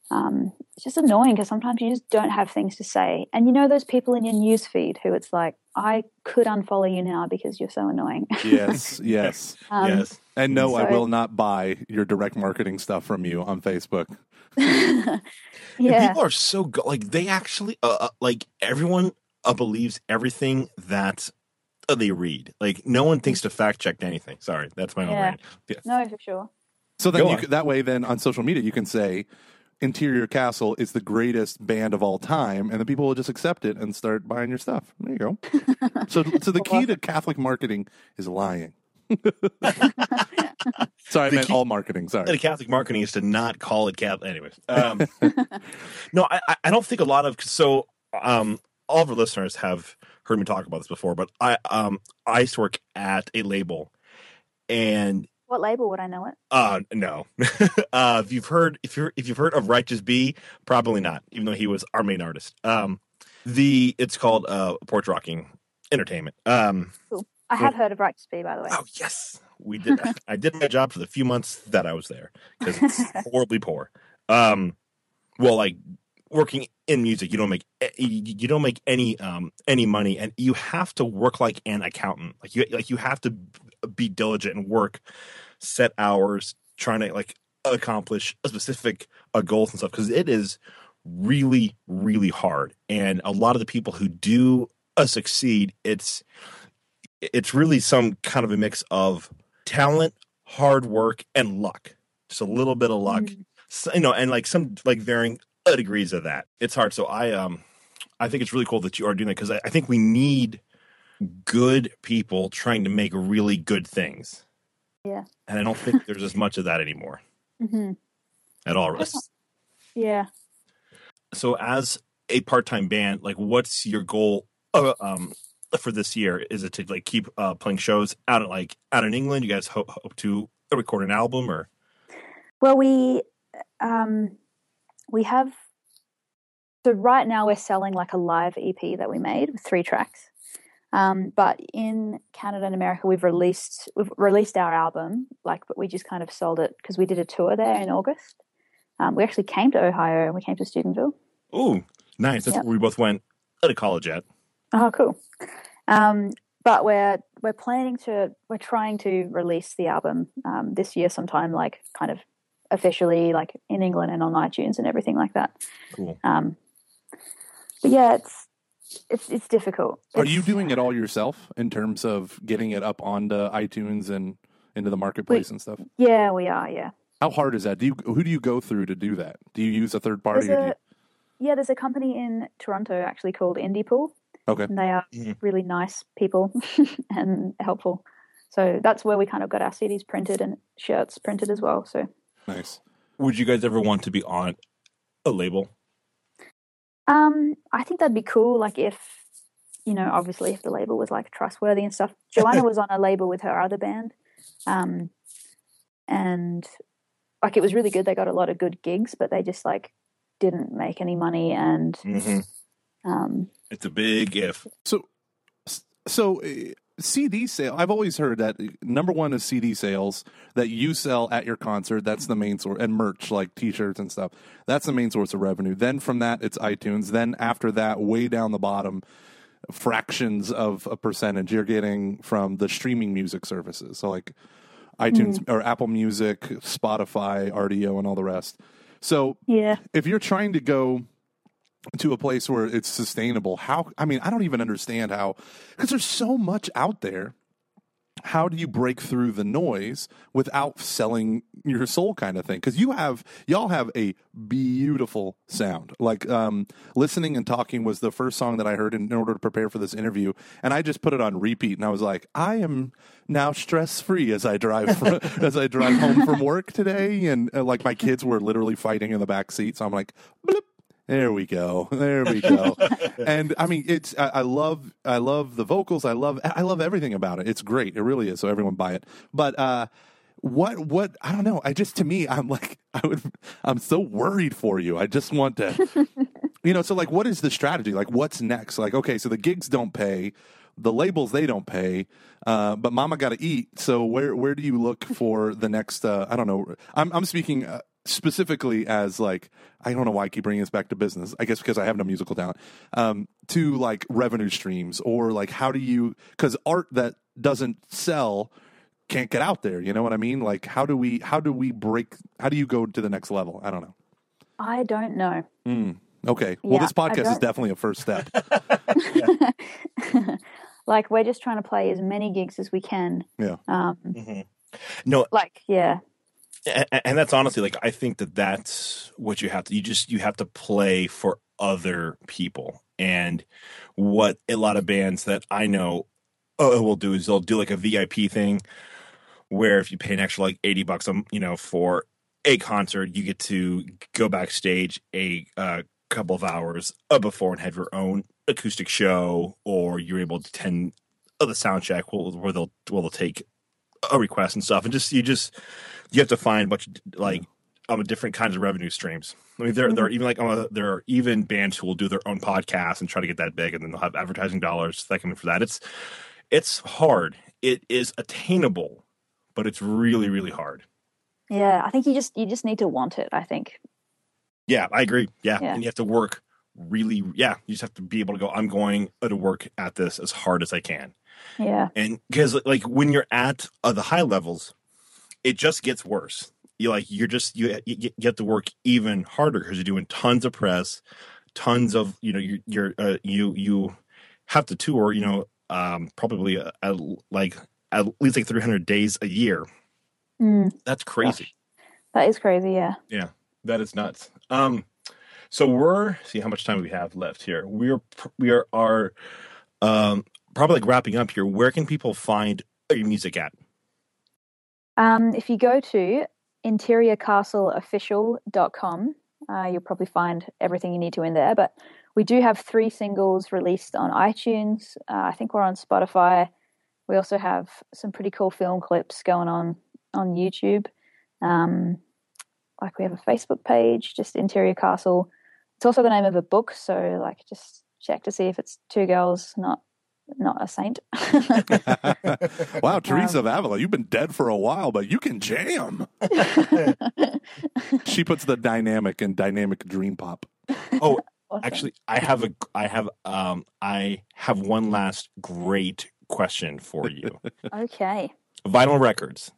um, it's just annoying because sometimes you just don't have things to say. And you know those people in your news feed who it's like, I could unfollow you now because you're so annoying. Yes, yes. Um, yes. And no, I will not buy your direct marketing stuff from you on Facebook. And yeah, people are so go- like they actually uh, uh, like everyone uh, believes everything that uh, they read. Like no one thinks to fact check anything. Sorry, that's my own Yeah. rant. Yeah. no, for sure. So then you, could- that way, then on social media, you can say Interior Castle is the greatest band of all time, and the people will just accept it and start buying your stuff. There you go. so, so the key to Catholic marketing is lying. sorry, I meant key- all marketing. Sorry. The Catholic marketing is to not call it Catholic. Anyways, um, no, I, I- I don't think a lot of so um, all of our listeners have heard me talk about this before, but I um, I used to work at a label, and What label would I know it? uh, no, uh, if you've heard if you're if you've heard of Righteous B, probably not, even though he was our main artist. Um, the it's called uh, Porch Rocking Entertainment. Um, I have heard of Righteous B, by the way. Oh yes, we did. I did my job for the few months that I was there because it's horribly poor. Um, well, like working in music, you don't make eh, you don't make any um any money, and you have to work like an accountant. Like you like you have to be diligent and work set hours trying to like accomplish a specific uh, goals and stuff because it is really really hard. And a lot of the people who do uh, succeed, it's it's really some kind of a mix of talent, hard work, and luck. Just a little bit of luck, Mm. So, you know, and like some like varying degrees of that. It's hard. So I um, I think it's really cool that you are doing that because I, I think we need good people trying to make really good things. Yeah. and I don't think there's as much of that anymore hmm at all. Yeah. So as a part-time band, like what's your goal uh, um for this year? Is it to like keep uh, playing shows out at like out in England? You guys hope, hope to record an album or Well, we um, we have so right now we're selling like a live EP that we made with three tracks. Um, but in Canada and America, we've released we've released our album, like, but we just kind of sold it because we did a tour there in August. Um, we actually came to Ohio and we came to Steubenville. Ooh, nice. That's Yep. where we both went to college at. Oh, cool. Um, but we're we're planning to we're trying to release the album um, this year sometime, like kind of officially, like in England and on iTunes and everything like that. Cool. Um, but yeah, it's it's it's difficult. Are you doing it all yourself in terms of getting it up onto iTunes and into the marketplace and stuff? Yeah, we are. Yeah, How hard is that? Do you who do you go through to do that? Do you use a third party? there's Or do a yeah, there's a company in Toronto actually called Indie Pool, okay. and they are Mhm. really nice people and helpful. So that's where we kind of got our CDs printed and shirts printed as well. So Nice. Would you guys ever want to be on a label? Um, I think that'd be cool. Like if, you know, obviously if the label was like trustworthy and stuff. Joanna was on a label with her other band, um, and like it was really good. They got a lot of good gigs, but they just like didn't make any money. And Mm-hmm. um, It's a big if. So, so uh, CD sale. I've always heard that number one is CD sales that you sell at your concert. That's the main source, and merch like T-shirts and stuff. That's the main source of revenue. Then from that, it's iTunes. Then after that, way down the bottom, fractions of a percentage you're getting from the streaming music services. So like iTunes mm. or Apple Music, Spotify, Rdio, and all the rest. So Yeah. if you're trying to go to a place where it's sustainable, how I mean, I don't even understand how because there's so much out there. How do you break through the noise without selling your soul kind of thing? Because you have y'all have a beautiful sound. Like um, listening and talking was the first song that I heard in, in order to prepare for this interview, and I just put it on repeat, and I was like, I am now stress free as I drive fr- as I drive home from work today, and uh, like my kids were literally fighting in the back seat, so I'm like, bloop, there we go. There we go. and I mean, it's I, I love I love the vocals. I love I love everything about it. It's great. It really is. So everyone buy it. But uh what what I don't know. I just to me I'm like I would I'm so worried for you. I just want to you know, so like what is the strategy? Like what's next? Like okay, so the gigs don't pay, the labels they don't pay, uh, but mama got to eat. So where where do you look for the next uh, I don't know. I'm I'm speaking uh, specifically as like I don't know why I keep bringing this back to business. I guess because I have no musical talent. Um, to like revenue streams or like how do you because art that doesn't sell can't get out there. You know what I mean? Like how do we how do we break? How do you go to the next level? I don't know. I don't know. Okay. Well, this podcast is definitely a first step. like we're just trying to play as many gigs as we can. Yeah. Um, No, like yeah, A- and that's honestly like i think that that's what you have to you just you have to play for other people. And what a lot of bands that i know uh, will do is they'll do like a vip thing where if you pay an extra like 80 bucks um you know for a concert you get to go backstage a uh, couple of hours before and have your own acoustic show or you're able to attend the sound check where they'll where they'll take a request and stuff. And just you just you have to find a bunch of like um different kinds of revenue streams. I mean, there there are even like uh, there are even bands who will do their own podcast and try to get that big, and then they'll have advertising dollars that come in for that. It's it's hard. It is attainable, but it's really really hard. yeah. I think you just you just need to want it. I think. Yeah, I agree. Yeah, Yeah. and you have to work really. Yeah, you just have to be able to go. I'm going to work at this as hard as I can. Yeah, and because like when you're at uh, the high levels it just gets worse. You like you're just you you, you have to work even harder because you're doing tons of press tons of you know you're, you're uh, you you have to tour you know um probably uh, at, like at least like 300 days a year. Mm, that's crazy. That is crazy. Yeah. yeah that is nuts. Um so we're see how much time we have left here. We're we are are um probably like wrapping up here. Where can people find your music at Um, if you go to interiorcastleofficial.com, uh, you'll probably find everything you need to in there. But we do have three singles released on iTunes. Uh, I think we're on Spotify. We also have some pretty cool film clips going on on YouTube. Um, like we have a Facebook page, just Interior Castle. It's also the name of a book, so like just check to see if it's two girls, not not a saint. wow, Teresa of Avila, you've been dead for a while, but you can jam. she puts the dynamic in dynamic dream pop. oh Awesome. Actually, I have a I have um I have one last great question for you. okay. Vinyl records,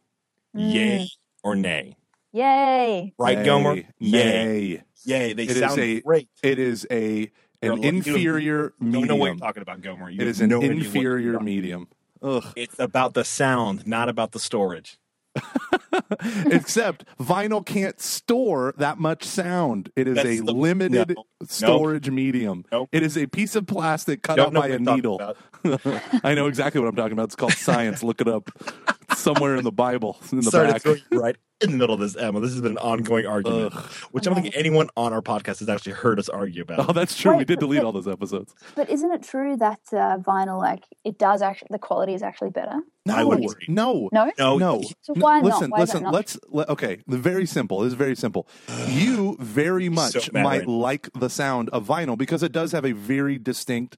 Mm. yay or nay? Yay! Right, Nay, Gomer? Yay, Nay. yay! They It is sound a- great. It is a An you inferior Don't know what you're medium. talking about, Gomer. You It is an no idea what you're inferior medium. Ugh. It's about the sound, not about the storage. Except vinyl can't store that much sound. It is That's a the- limited no. storage medium. Nope. It is a piece of plastic cut out by a needle. I know exactly what I'm talking about. It's called science. Look it up. It's somewhere in the Bible in the Sorry back. right in the middle of this, Emma. This has been an ongoing argument, Ugh. which I don't think anyone on our podcast has actually heard us argue about. Oh, that's true. we did delete but- all those episodes. But isn't it true that uh, vinyl, like, it does actually, the quality is actually better? No, I would No, agree. no, No? no, no. So N- why not? listen, Why listen. not Let's le- okay. The very simple. This is very simple. You very much So might like the sound of vinyl because it does have a very distinct,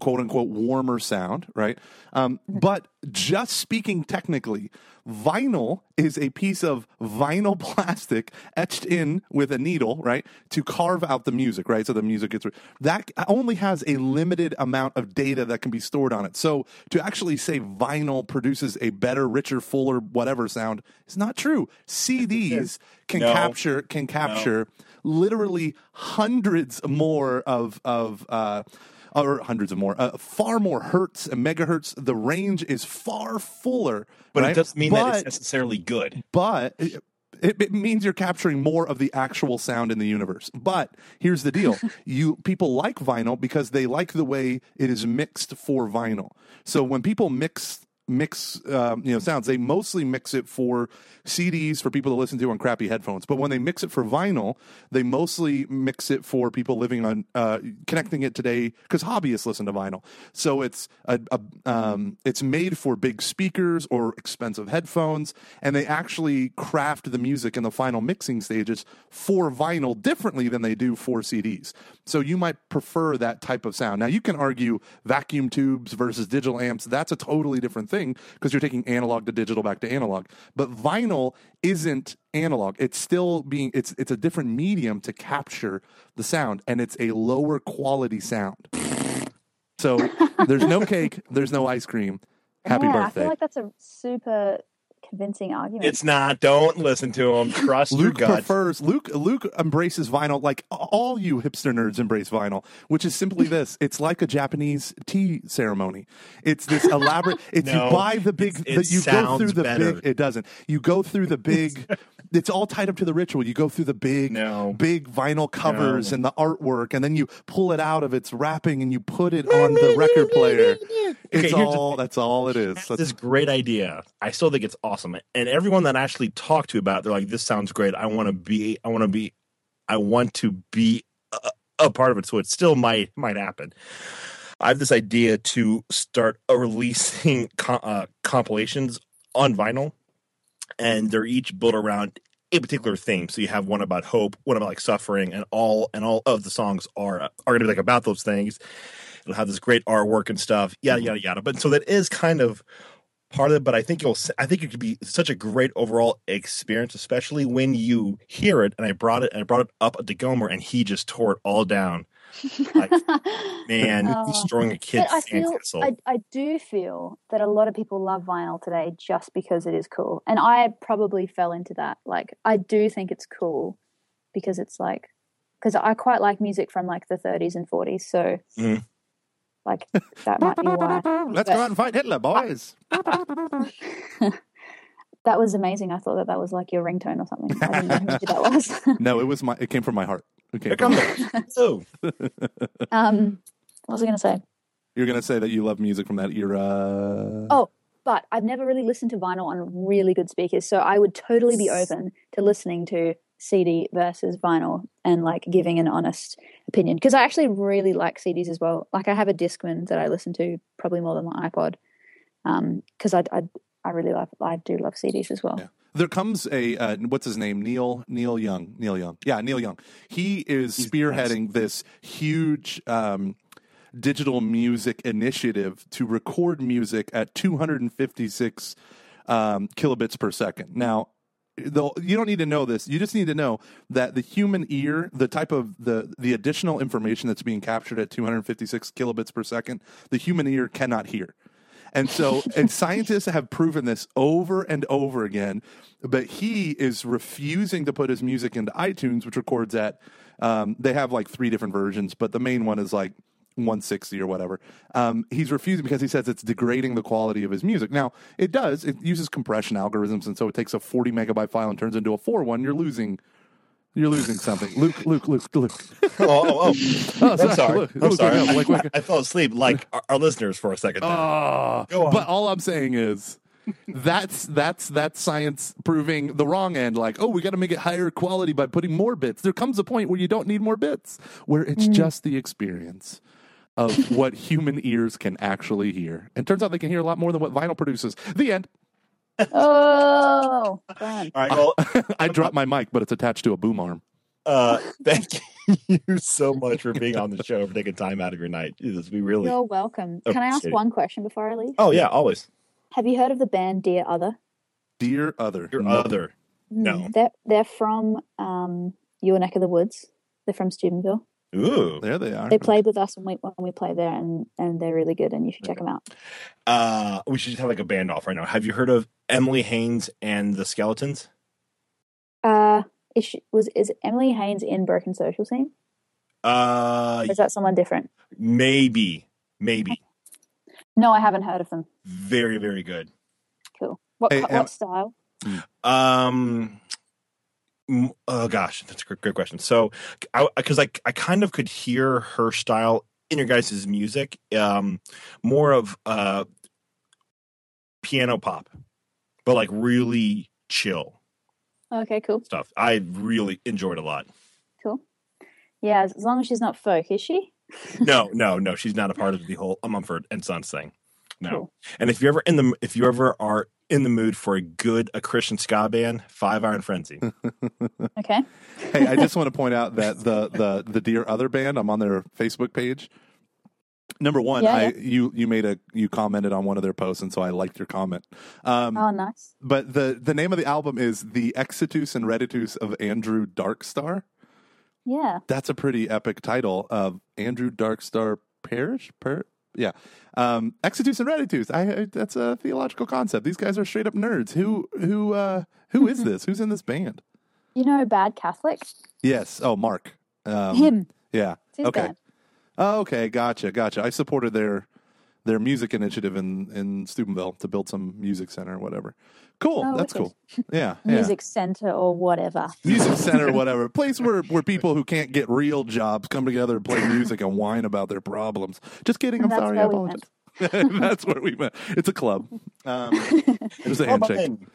quote unquote, warmer sound, right? Um, Mm-hmm. but just speaking technically, vinyl is a piece of vinyl plastic etched in with a needle, right, to carve out the music, right? So the music gets that only has a limited amount of data that can be stored on it. So to actually say vinyl produces a better, richer, fuller, whatever sound is not true. CDs can No. capture can capture literally hundreds more of of uh or hundreds of more, uh, far more hertz and megahertz. The range is far fuller, but right? it doesn't mean that it's necessarily good. but it, it means you're capturing more of the actual sound in the universe. But here's the deal: you people like vinyl because they like the way it is mixed for vinyl. So when people mix mix um, you know sounds, they mostly mix it for CDs for people to listen to on crappy headphones. But when they mix it for vinyl, they mostly mix it for people living on uh, connecting it today because hobbyists listen to vinyl. So it's a, a um, it's made for big speakers or expensive headphones, and they actually craft the music in the final mixing stages for vinyl differently than they do for CDs. So you might prefer that type of sound. Now you can argue vacuum tubes versus digital amps. That's a totally different thing because you're taking analog to digital back to analog. But vinyl isn't analog. It's still being it's it's a different medium to capture the sound, and it's a lower quality sound. So there's no cake, there's no ice cream. Happy yeah, I birthday. feel like that's a super convincing argument. It's not. Don't listen to him. Trust your Luke gut. prefers Luke. Luke embraces vinyl like all you hipster nerds embrace vinyl, which is simply this: it's like a Japanese tea ceremony. It's this elaborate. It's No, you buy the big. it the, you go through sounds the better. big. It doesn't. You go through the big. it's all tied up to the ritual. You go through the big, No. big vinyl covers No. and the artwork, and then you pull it out of its wrapping and you put it on the record player. It's here's the all. That's all it is. That's That's- this great idea. I still think it's awesome. And everyone that I actually talked to about, it, they're like, "This sounds great. I want to be. I want to be. I want to be a, a part of it." So it still might might happen. I have this idea to start releasing co- uh, compilations on vinyl, and they're each built around a particular theme. So you have one about hope, one about like suffering, and all and all of the songs are are going to be like about those things. It'll have this great artwork and stuff, yada yada yada. But so that is kind of part of it. But I think you'll, I think it could be such a great overall experience, especially when you hear it. And I brought it, and I brought it up to Gomer, and he just tore it all down. Like, man, Oh. destroying a kid's But I feel. I, I do feel that a lot of people love vinyl today just because it is cool. And I probably fell into that. Like, I do think it's cool because it's like, because I quite like music from like the 30s and 40s. So, Mhm. Like, that might be why. Let's go out and fight Hitler, boys. That was amazing. I thought that that was like your ringtone or something. I didn't know who that was. no, it was my. It came from my heart. It came Here from come my the- oh, um, what was I going to say? You're gonna say that you love music from that era. Oh, but I've never really listened to vinyl on really good speakers, so I would totally be open to listening to CD versus vinyl and like giving an honest opinion because I actually really like CDs as well. Like I have a Discman that I listen to probably more than my iPod because I, I I really love I do love CDs as well. Yeah. There comes a uh, what's his name? Neil Neil Young. Neil Young. Yeah, Neil Young. He is spearheading this huge um, digital music initiative to record music at 256 um, kilobits per second. Now, though you don't need to know this. You just need to know that the human ear, the type of the the additional information that's being captured at 256 kilobits per second, the human ear cannot hear. And so, and scientists have proven this over and over again, but he is refusing to put his music into iTunes, which records at, um, they have like three different versions, but the main one is like 160 or whatever. Um, he's refusing because he says it's degrading the quality of his music. Now, it does, it uses compression algorithms, and so it takes a 40 megabyte file and turns into a 4 one. You're losing. You're losing something, Luke. Luke. Luke. Luke. oh, oh, oh. Oh, I'm sorry. Luke, I'm Luke, sorry. wake up, wake. I fell asleep like our, our listeners for a second. there. Go on. but all I'm saying is that's that's that's science proving the wrong end. Like, oh, we got to make it higher quality by putting more bits. There comes a point where you don't need more bits, where it's just the experience of what human ears can actually hear. And turns out they can hear a lot more than what vinyl produces. The end. Oh, fun. All right. Well, I dropped my mic, but it's attached to a boom arm. uh, thank you so much for being on the show, for taking time out of your night. Jesus, we really. You're welcome. Can I ask it. one question before I leave? Oh yeah, always. Have you heard of the band Dear Other? Dear other. Your No. other. No. Mm, They're they're from um, your neck of the woods. They're from Steubenville. Ooh. There they are. They played with us when we when we played there, and and they're really good. And you should check them out. Uh, we should just have like a band off right now. Have you heard of Emily Haines and the Skeletons? Uh, is she, was is Emily Haines in Broken Social Scene? Uh, Or is that someone different? maybe, maybe. No, I haven't heard of them. Very, very good. Cool. What Hey, co- Em- what style? Um. Oh gosh, that's a great good question. So, I because I, I kind of could hear her style in your guys' music, um, more of uh, piano pop, but like really chill Okay, cool, stuff. I really enjoyed a lot. cool. Yeah, as as long as she's not folk, is she? No, no, no, she's not a part of the whole Mumford and Sons thing. No. Cool. And if you're ever in the if you ever are in the mood for a good a Christian ska band, Five Iron Frenzy. Okay. hey, I just want to point out that the the the Dear Other band, I'm on their Facebook page. Number one, Yeah, I yeah. you you made a you commented on one of their posts, and so I liked your comment. Um, Oh, nice. but the the name of the album is the Exitus and Reditus of Andrew Darkstar. Yeah. That's a pretty epic title of Andrew Darkstar Parish. Per- yeah, um, Exitus and Reditus. I, I that's a theological concept. These guys are straight up nerds. Who who uh, who is this? Who's in this band? You know, Bad Catholic. Yes. Oh, Mark. Um, Him. Yeah. Okay. Oh, okay, gotcha, gotcha. I supported their their music initiative in in Steubenville to build some music center or whatever. Cool, Oh, that's wicked. cool. Yeah, yeah. Music Center or whatever. music center, or whatever. Place where where people who can't get real jobs come together and play music and whine about their problems. Just kidding. I'm That's sorry. I where we apologize. that's where we met. It's a club. Um, there's a handshake. man.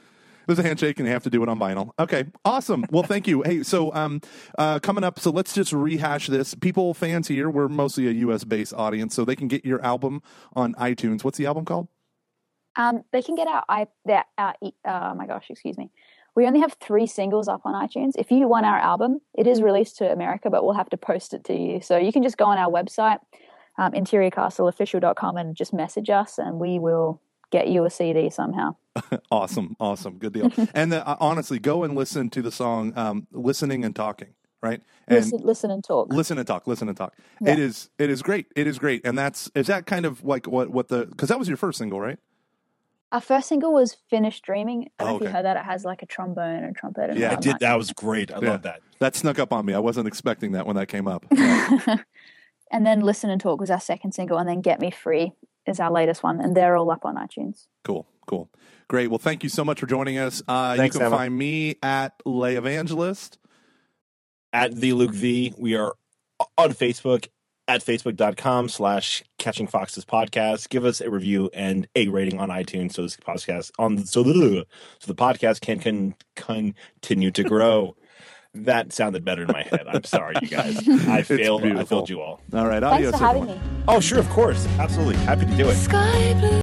There's a handshake, and you have to do it on vinyl. Okay, awesome. Well, thank you. Hey, so um, uh, coming up, so let's just rehash this. People, fans here, we're mostly a U.S. based audience, so they can get your album on iTunes. What's the album called? Um, they can get our i their our oh my gosh, excuse me. We only have three singles up on iTunes. If you want our album, it is released to America, but we'll have to post it to you. So you can just go on our website, um, interiorcastleofficial.com, and just message us, and we will get you a CD somehow. Awesome, awesome, good deal. and uh, honestly, go and listen to the song um, "Listening and Talking." Right, and Listen, listen and talk. listen and talk, listen and talk. Yeah. It is, it is great. It is great, and that's is that kind of like what what the because that was your first single, right? Our first single was "Finished Dreaming." I don't Oh, know if you heard that. It has like a trombone and a trumpet. And Yeah, I did. that. That was great. I Yeah. love that. That snuck up on me. I wasn't expecting that when that came up. and then "Listen and Talk" was our second single, and then "Get Me Free" is our latest one, and they're all up on iTunes. Cool, cool, great. Well, thank you so much for joining us. Uh, Thanks, you can Emma. find me at Lay Evangelist. At the Luke V, we are on Facebook at facebook.com slash catching foxes podcast. Give us a review and a rating on iTunes so this podcast on so the so the podcast can, can continue to grow. that sounded better in my head. I'm sorry, you guys. I failed. I failed you all. All right, Thanks adios. for having everyone. me. Oh, sure, of course, absolutely, happy to do it. Sky blue.